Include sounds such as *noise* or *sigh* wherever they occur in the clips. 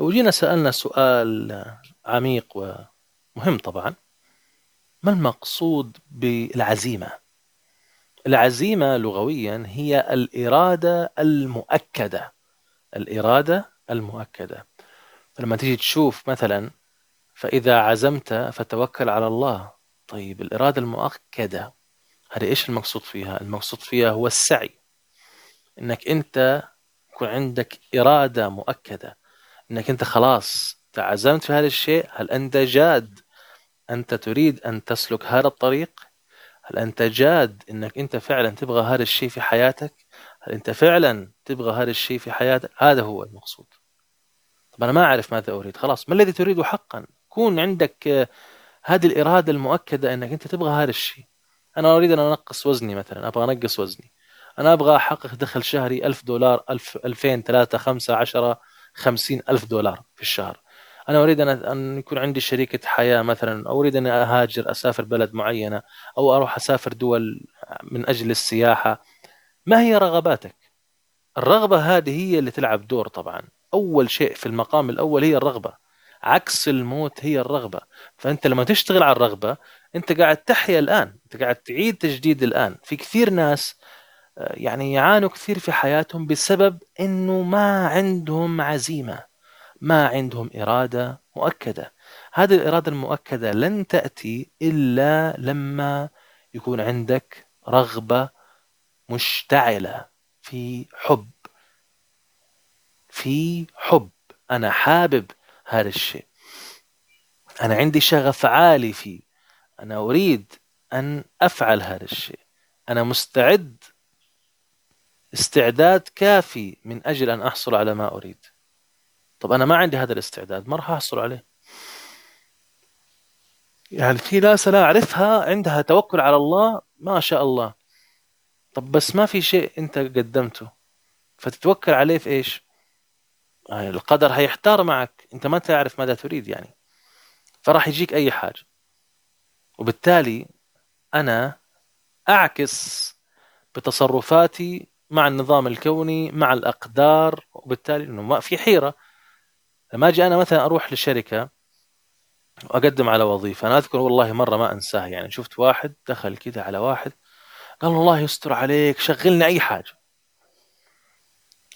لو جينا سألنا سؤال عميق ومهم طبعا. ما المقصود بالعزيمة؟ العزيمة لغويا هي الإرادة المؤكدة. الإرادة المؤكدة. فلما تيجي تشوف مثلا فإذا عزمت فتوكل على الله. طيب الإرادة المؤكدة هذه إيش المقصود فيها؟ المقصود فيها هو السعي. إنك أنت يكون عندك إرادة مؤكدة. إنك أنت خلاص تعزمت في هذا الشيء. هل أنت جاد أنت تريد أن تسلك هذا الطريق؟ هل أنت جاد إنك أنت فعلا تبغى هذا الشيء في حياتك؟ هل أنت فعلا تبغى هذا الشيء في حياتك؟ هذا هو المقصود. طب أنا ما أعرف ماذا أريد. خلاص ما الذي تريده حقا؟ كون عندك هذه الإرادة المؤكدة أنك أنت تبغى هذا الشيء. أنا أريد أن أنقص وزني مثلا أبغى أنقص وزني. أنا أبغى أحقق دخل شهري ألف دولار ألف ألفين ثلاثة خمسة عشرة. خمسين ألف دولار في الشهر. أنا أريد أن يكون عندي شريكة حياة مثلا أو أريد أن أهاجر أسافر بلد معينة أو أروح أسافر دول من أجل السياحة. ما هي رغباتك؟ الرغبة هذه هي اللي تلعب دور طبعا. أول شيء في المقام الأول هي الرغبة. عكس الموت هي الرغبة. فأنت لما تشتغل على الرغبة أنت قاعد تحيا الآن أنت قاعد تعيد تجديد الآن. في كثير ناس يعني يعانوا كثير في حياتهم بسبب أنه ما عندهم عزيمة ما عندهم إرادة مؤكدة. هذه الإرادة المؤكدة لن تأتي إلا لما يكون عندك رغبة مشتعلة في حب. في حب. أنا حابب هذا الشيء. أنا عندي شغف عالي فيه. أنا أريد أن أفعل هذا الشيء. أنا مستعد استعداد كافي من أجل أن أحصل على ما أريد. طب أنا ما عندي هذا الاستعداد ما راح أحصل عليه. يعني في ناس أنا أعرفها عندها توكل على الله ما شاء الله. طب بس ما في شيء أنت قدمته. فتتوكل عليه في إيش؟ يعني القدر هيحتار معك. أنت ما تعرف ماذا تريد يعني. فراح يجيك أي حاجة. وبالتالي أنا أعكس بتصرفاتي مع النظام الكوني مع الأقدار وبالتالي أنه ما في حيرة. لما أجي أنا مثلا أروح للشركة وأقدم على وظيفة أنا أذكر والله مرة ما أنساها يعني شفت واحد دخل كذا على واحد قال الله يستر عليك شغلنا أي حاجة.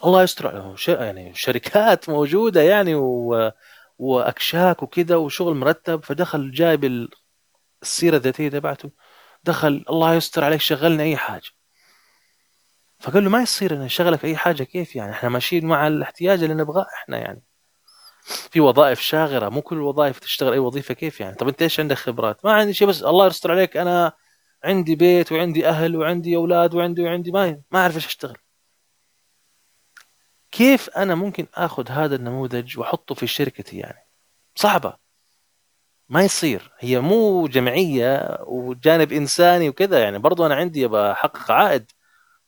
الله يستر عليه يعني شركات موجودة يعني و... وأكشاك وكذا وشغل مرتب فدخل جايب السيرة الذاتية تبعته دخل الله يستر عليك شغلنا أي حاجة. فقال له ما يصير أنا اشغلك أي حاجة كيف يعني؟ إحنا ماشيين مع الاحتياج اللي نبغاه إحنا يعني. في وظائف شاغرة مو كل الوظائف تشتغل أي وظيفة كيف يعني؟ طب أنت إيش عندك خبرات؟ ما عندي شيء بس الله يستر عليك أنا عندي بيت وعندي أهل وعندي أولاد وعندي وعندي ما ما أعرف إيش أشتغل. كيف أنا ممكن آخذ هذا النموذج وأحطه في شركتي يعني؟ صعبة. ما يصير. هي مو جمعية وجانب إنساني وكذا يعني. برضو أنا عندي بحقق عائد.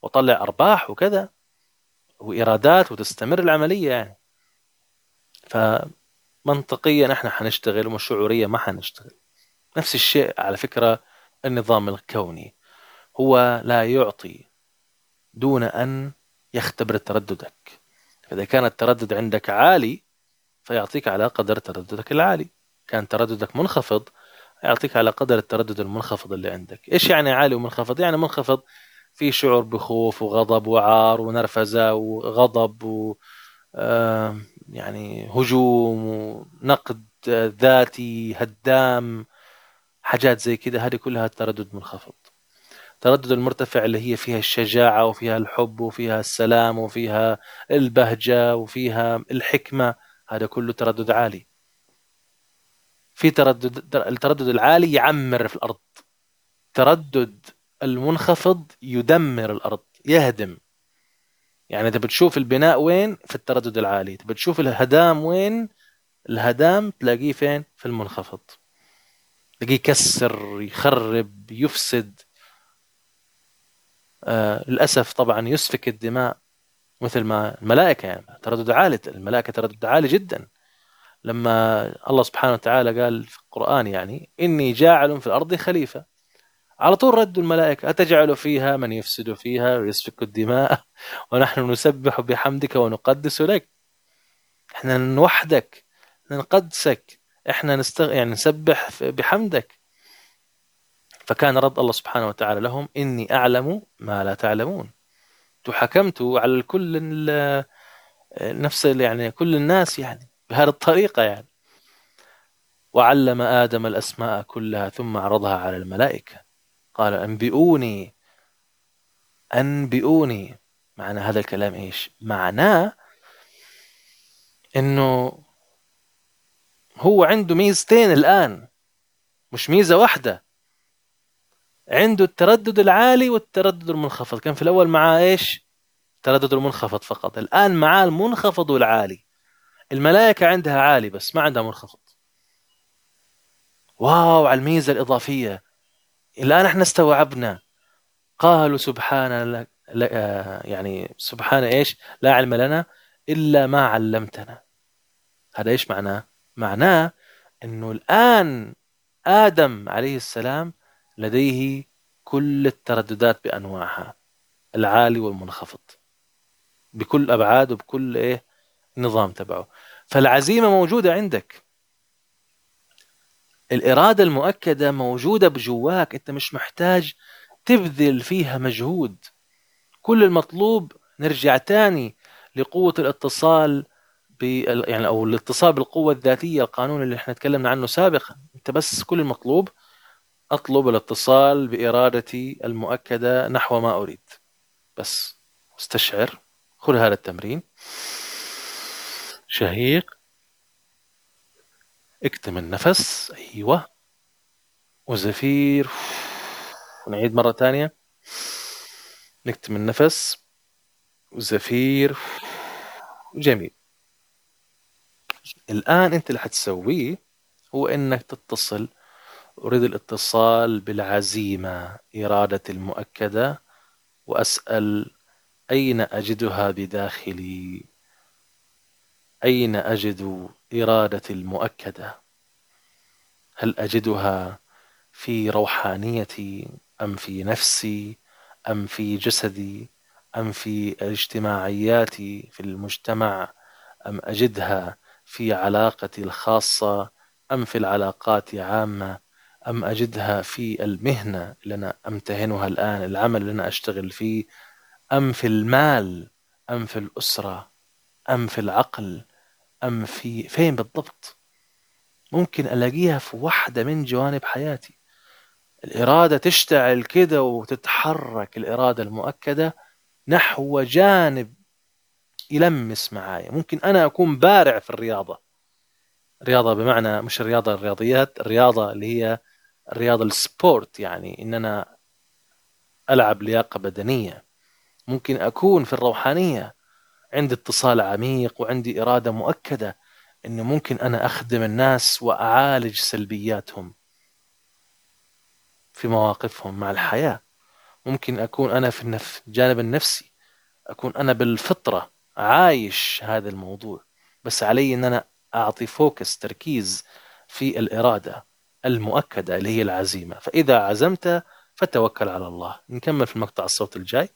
واطلع أرباح وكذا وإيرادات وتستمر العملية يعني. فمنطقيا إحنا حنشتغل وشعوريا ما حنشتغل. نفس الشيء على فكرة النظام الكوني. هو لا يعطي دون أن يختبر ترددك. فإذا كان التردد عندك عالي فيعطيك على قدر ترددك العالي. كان ترددك منخفض يعطيك على قدر التردد المنخفض اللي عندك. إيش يعني عالي ومنخفض؟ يعني منخفض في شعور بخوف وغضب وعار ونرفزة وغضب و يعني هجوم ونقد ذاتي هدام حاجات زي كده. هذه كلها تردد منخفض. تردد المرتفع اللي هي فيها الشجاعة وفيها الحب وفيها السلام وفيها البهجة وفيها الحكمة هذا كله تردد عالي. في تردد التردد العالي يعمر في الأرض. تردد المنخفض يدمر الأرض يهدم. يعني انت بتشوف البناء وين؟ في التردد العالي. بتشوف الهدام وين؟ الهدام تلاقيه فين؟ في المنخفض. تلاقيه يكسر يخرب يفسد. آه للأسف طبعا يسفك الدماء مثل ما الملائكة يعني تردد عالي الملائكة تردد عالي جدا. لما الله سبحانه وتعالى قال في القرآن يعني إني جاعل في الأرض خليفة. على طول ردوا الملائكة أتجعل فيها من يفسد فيها ويسفك الدماء؟ *laughs* ونحن نسبح بحمدك ونقدس لك. إحنا نوحدك نقدسك إحنا نستغ... يعني نسبح بحمدك. فكان رد الله سبحانه وتعالى لهم إني أعلم ما لا تعلمون. حكمتوا على كل نفس يعني كل الناس يعني بهذه الطريقة يعني. وعلم آدم الأسماء كلها ثم عرضها على الملائكة. قال أنبئوني أنبئوني. معنى هذا الكلام إيش؟ معناه إنه هو عنده ميزتين الآن مش ميزة واحدة. عنده التردد العالي والتردد المنخفض. كان في الأول معاه إيش؟ التردد المنخفض فقط. الآن معاه المنخفض والعالي. الملائكة عندها عالي بس ما عندها منخفض. واو على الميزة الإضافية. الآن إحنا استوعبنا. قالوا سبحان لك يعني سبحان إيش؟ لا علم لنا إلا ما علمتنا. هذا إيش معناه؟ معناه إنه الآن آدم عليه السلام لديه كل الترددات بأنواعها. العالي والمنخفض. بكل أبعاد وبكل إيه؟ نظام تبعه. فالعزيمة موجودة عندك. الإرادة المؤكدة موجودة بجواك أنت مش محتاج تبذل فيها مجهود. كل المطلوب نرجع تاني لقوة الاتصال ب يعني أو الاتصال بالقوة الذاتية القانون اللي إحنا تكلمنا عنه سابقا. أنت بس كل المطلوب أطلب الاتصال بإرادتي المؤكدة نحو ما أريد. بس استشعر خذ هذا التمرين. شهيق. اكتم النفس أيوة. وزفير. ونعيد مرة ثانية. نكتم النفس. وزفير. جميل. الآن أنت اللي حتسويه هو إنك تتصل أريد الاتصال بالعزيمة إرادة المؤكدة وأسأل أين أجدها بداخلي؟ أين أجد إرادة المؤكدة؟ هل أجدها في روحانيتي أم في نفسي أم في جسدي أم في اجتماعياتي في المجتمع؟ أم أجدها في علاقتي الخاصة أم في العلاقات عامة؟ أم أجدها في المهنة اللي أنا أمتهنها الآن العمل اللي أنا أشتغل فيه؟ أم في المال أم في الأسرة أم في العقل أم في فين بالضبط؟ ممكن ألاقيها في واحدة من جوانب حياتي. الإرادة تشتعل كده وتتحرك الإرادة المؤكدة نحو جانب يلمس معايا. ممكن أنا أكون بارع في الرياضة. رياضة بمعنى مش الرياضة الرياضيات الرياضة اللي هي الرياضة السبورت يعني إن أنا ألعب لياقة بدنية. ممكن أكون في الروحانية. عندي اتصال عميق وعندي إرادة مؤكدة إنه ممكن أنا أخدم الناس وأعالج سلبياتهم في مواقفهم مع الحياة. ممكن أكون أنا في الجانب النفسي أكون أنا بالفطرة عايش هذا الموضوع بس علي أن أنا أعطي فوكس تركيز في الإرادة المؤكدة اللي هي العزيمة. فإذا عزمت فتوكل على الله. نكمل في المقطع الصوت الجاي.